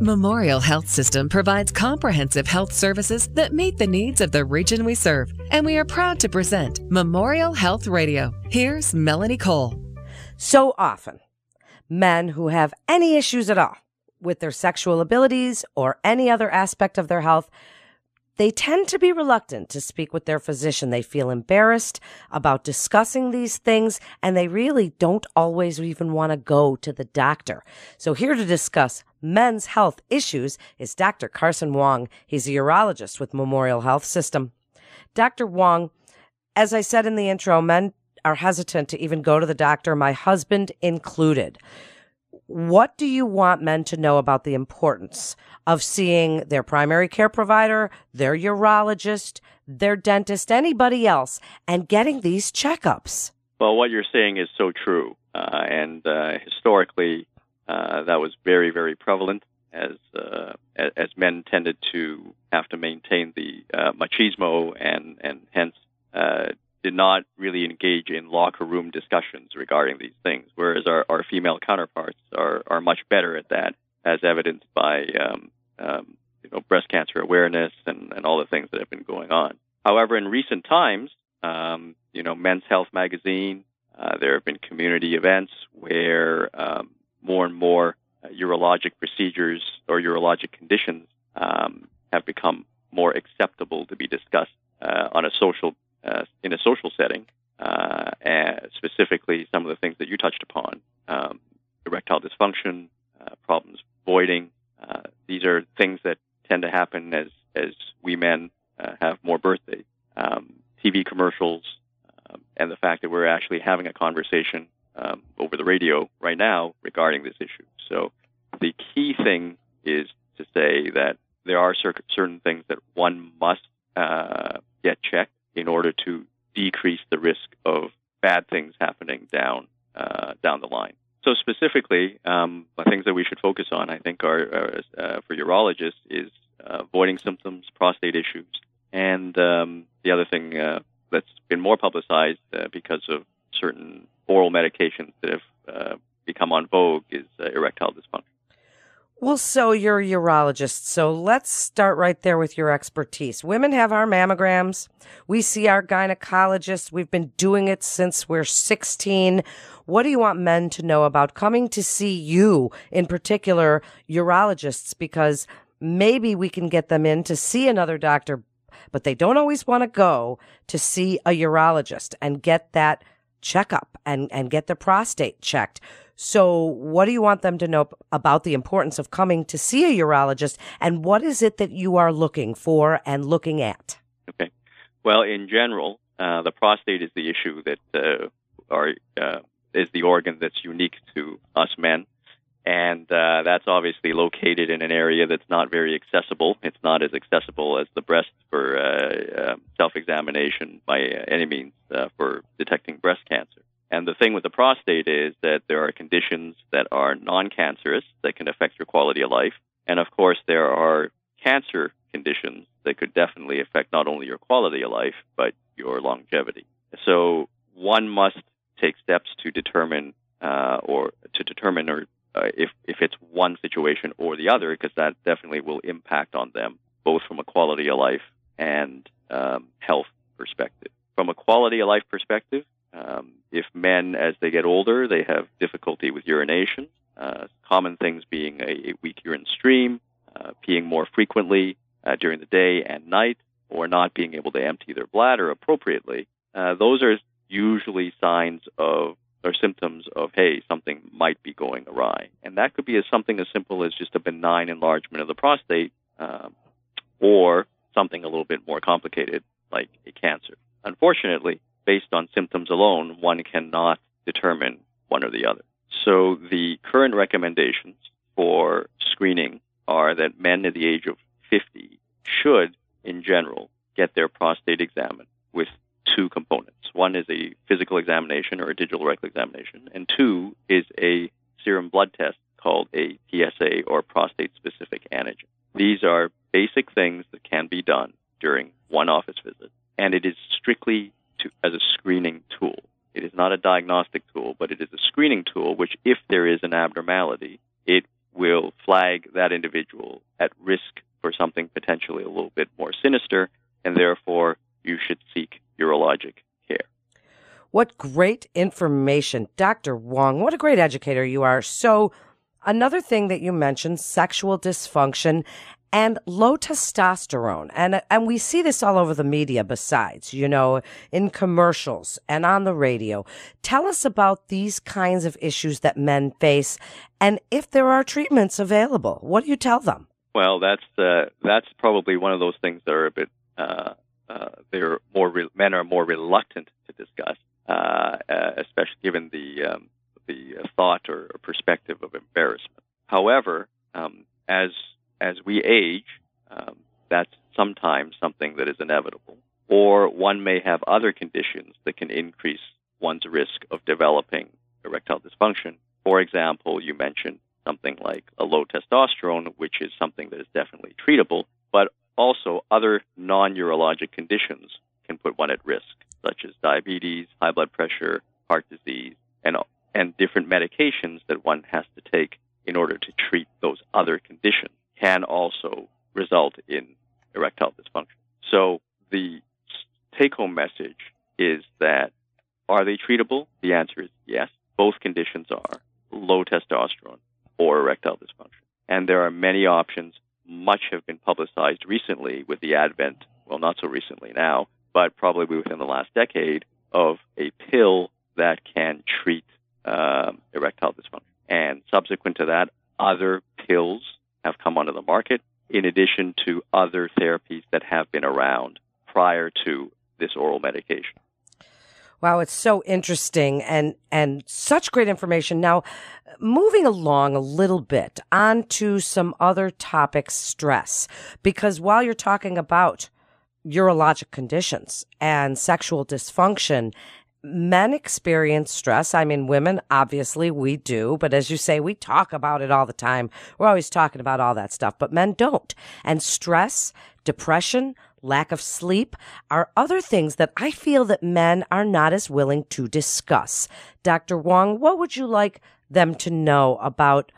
Memorial Health System provides comprehensive health services that meet the needs of the region we serve, and we are proud to present Memorial Health Radio. Here's Melanie Cole. So often, men who have any issues at all with their sexual abilities or any other aspect of their health they tend to be reluctant to speak with their physician. They feel embarrassed about discussing these things and they really don't always even want to go to the doctor. So here to discuss men's health issues is Dr. Carson Wong. He's a urologist with Memorial Health System. Dr. Wong, as I said in the intro, men are hesitant to even go to the doctor, my husband included what do you want men to know about the importance of seeing their primary care provider, their urologist, their dentist, anybody else, and getting these checkups? Well, what you're saying is so true. Uh, and uh, historically, uh, that was very, very prevalent as uh, as men tended to have to maintain the uh, machismo and and hence uh, did not really engage in locker room discussions regarding these things, whereas our, our female counterparts are, are much better at that, as evidenced by um, um, you know breast cancer awareness and, and all the things that have been going on. However, in recent times, um, you know, Men's Health magazine, uh, there have been community events where um, more and more uh, urologic procedures or urologic conditions um, have become more acceptable to be discussed uh, on a social uh, in a social setting, uh, specifically some of the things that you touched upon, um, erectile dysfunction, uh, problems voiding. Uh, these are things that tend to happen as as we men uh, have more birthdays. Um, TV commercials, um, and the fact that we're actually having a conversation um, over the radio right now regarding this issue. So the key thing is to say that there are certain things that one must uh, get checked in order to decrease the risk of bad things happening down uh, down the line. So specifically, um, the things that we should focus on, I think, are, are uh, for urologists is uh, voiding symptoms, prostate issues, and um, the other thing uh, that's been more publicized uh, because of certain oral medications that have uh, become on vogue is erectile so you're a urologist. So let's start right there with your expertise. Women have our mammograms. We see our gynecologists. We've been doing it since we're 16. What do you want men to know about coming to see you, in particular, urologists? Because maybe we can get them in to see another doctor, but they don't always want to go to see a urologist and get that checkup and, and get their prostate checked. So, what do you want them to know about the importance of coming to see a urologist, and what is it that you are looking for and looking at? Okay. Well, in general, uh, the prostate is the issue that uh, are, uh, is the organ that's unique to us men, and uh, that's obviously located in an area that's not very accessible. It's not as accessible as the breast for uh, um, self-examination by any means uh, for detecting breast cancer. And the thing with the prostate is that there are conditions that are non cancerous that can affect your quality of life. And of course, there are cancer conditions that could definitely affect not only your quality of life, but your longevity. So one must take steps to determine uh, or to determine or uh, if, if it's one situation or the other, because that definitely will impact on them, both from a quality of life and um, health perspective. From a quality of life perspective, um, men, as they get older, they have difficulty with urination, uh, common things being a, a weak urine stream, uh, peeing more frequently uh, during the day and night, or not being able to empty their bladder appropriately, uh, those are usually signs of or symptoms of hey something might be going awry, and that could be as something as simple as just a benign enlargement of the prostate, um, or something a little bit more complicated like a cancer. Unfortunately, based on symptoms alone, one cannot determine one or the other. So the current recommendations for screening are that men at the age of 50 should, in general, get their prostate examined with two components. One is a physical examination or a digital rectal examination, and two is a serum blood test called a PSA or prostate specific antigen. These are basic things that can be done during one office visit, and it is strictly to, as a screening tool. It is not a diagnostic tool, but it is a screening tool which, if there is an abnormality, it will flag that individual at risk for something potentially a little bit more sinister, and therefore you should seek urologic care. What great information, Dr. Wong. What a great educator you are. So, another thing that you mentioned sexual dysfunction and low testosterone. And, and we see this all over the media besides, you know, in commercials and on the radio. Tell us about these kinds of issues that men face and if there are treatments available. What do you tell them? Well, that's, uh, that's probably one of those things that are a bit, uh, uh, they're more, re- men are more reluctant to discuss, uh, uh, especially given the, um, the thought or perspective of embarrassment. However, um, as as we age, um, that's sometimes something that is inevitable. Or one may have other conditions that can increase one's risk of developing erectile dysfunction. For example, you mentioned something like a low testosterone, which is something that is definitely treatable, but also other non urologic conditions can put one at risk, such as diabetes, high blood pressure, heart disease, and, and different medications that one has to take in order to treat those other conditions can also result in erectile dysfunction. So the take home message is that are they treatable? The answer is yes. Both conditions are low testosterone or erectile dysfunction. And there are many options. Much have been publicized recently with the advent, well, not so recently now, but probably within the last decade, of a pill that can treat um, erectile dysfunction. And subsequent to that, other pills have come onto the market, in addition to other therapies that have been around prior to this oral medication. Wow, it's so interesting and and such great information. Now, moving along a little bit onto some other topics, stress, because while you're talking about urologic conditions and sexual dysfunction men experience stress. I mean, women, obviously, we do. But as you say, we talk about it all the time. We're always talking about all that stuff, but men don't. And stress, depression, lack of sleep are other things that I feel that men are not as willing to discuss. Dr. Wong, what would you like them to know about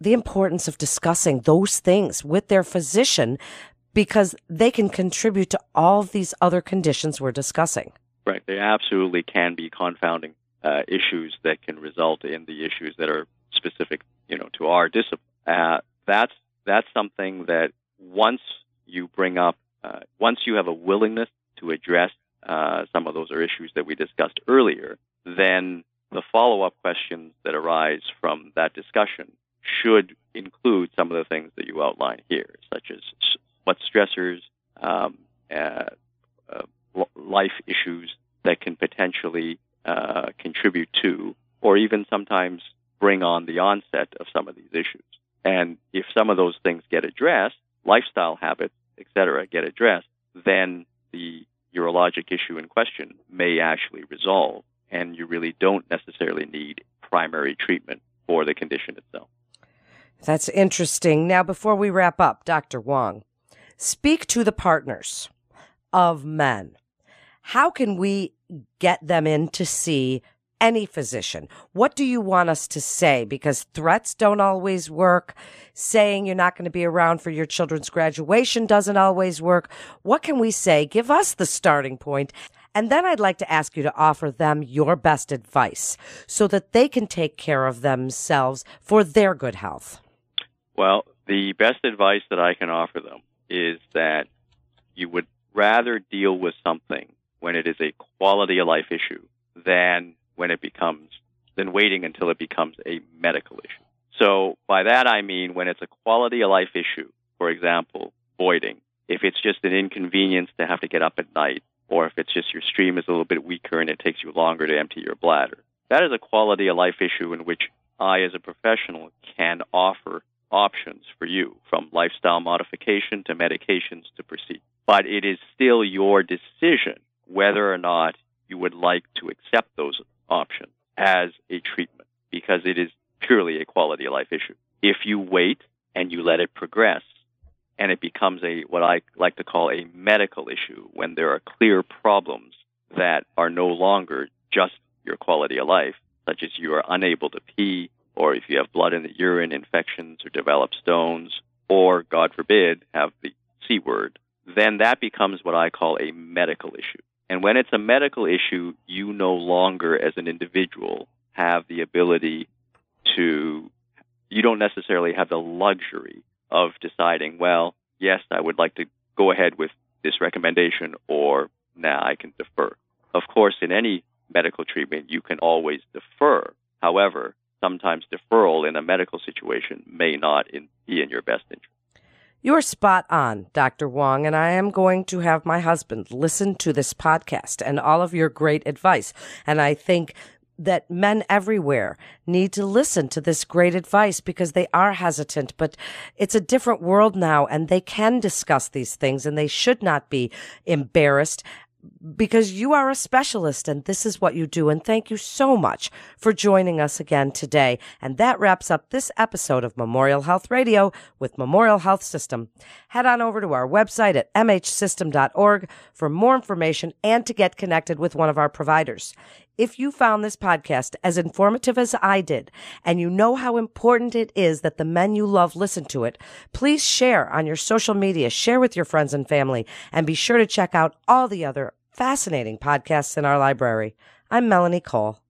the importance of discussing those things with their physician because they can contribute to all these other conditions we're discussing? Right. They absolutely can be confounding uh, issues that can result in the issues that are specific, you know, to our discipline. Uh, that's that's something that once you bring up, uh, once you have a willingness to address uh, some of those are issues that we discussed earlier, then the follow-up questions that arise from that discussion should include some of the things that you outline here, such as what stressors, um, uh, uh, life issues that can potentially uh, contribute to, or even sometimes bring on the onset of some of these issues. And if some of those things get addressed, lifestyle habits, etc., get addressed, then the urologic issue in question may actually resolve, and you really don't necessarily need primary treatment for the condition itself. That's interesting. Now, before we wrap up, Dr. Wong, speak to the partners of men how can we get them in to see any physician? What do you want us to say? Because threats don't always work. Saying you're not going to be around for your children's graduation doesn't always work. What can we say? Give us the starting point. And then I'd like to ask you to offer them your best advice so that they can take care of themselves for their good health. Well, the best advice that I can offer them is that you would rather deal with something when it is a quality of life issue than when it becomes than waiting until it becomes a medical issue. So by that I mean when it's a quality of life issue, for example, voiding, if it's just an inconvenience to have to get up at night, or if it's just your stream is a little bit weaker and it takes you longer to empty your bladder. That is a quality of life issue in which I, as a professional, can offer options for you from lifestyle modification to medications to proceed. But it is still your decision whether or not you would like to accept those options as a treatment because it is purely a quality of life issue. If you wait and you let it progress and it becomes a what I like to call a medical issue when there are clear problems that are no longer just your quality of life, such as you are unable to pee, or if you have blood in the urine, infections, or develop stones, or, God forbid, have the C word, then that becomes what I call a medical issue. And when it's a medical issue, you no longer, as an individual, have the ability to, you don't necessarily have the luxury of deciding, well, yes, I would like to go ahead with this recommendation, or now nah, I can defer. Of course, in any medical treatment, you can always defer. However, sometimes deferral in a medical situation may not in, be in your best interest. You're spot on, Dr. Wong, and I am going to have my husband listen to this podcast and all of your great advice. And I think that men everywhere need to listen to this great advice because they are hesitant, but it's a different world now and they can discuss these things and they should not be embarrassed because you are a specialist and this is what you do. And thank you so much for joining us again today. And that wraps up this episode of Memorial Health Radio with Memorial Health System. Head on over to our website at mhsystem.org for more information and to get connected with one of our providers. If you found this podcast as informative as I did, and you know how important it is that the men you love listen to it, please share on your social media, share with your friends and family, and be sure to check out all the other fascinating podcasts in our library. I'm Melanie Cole.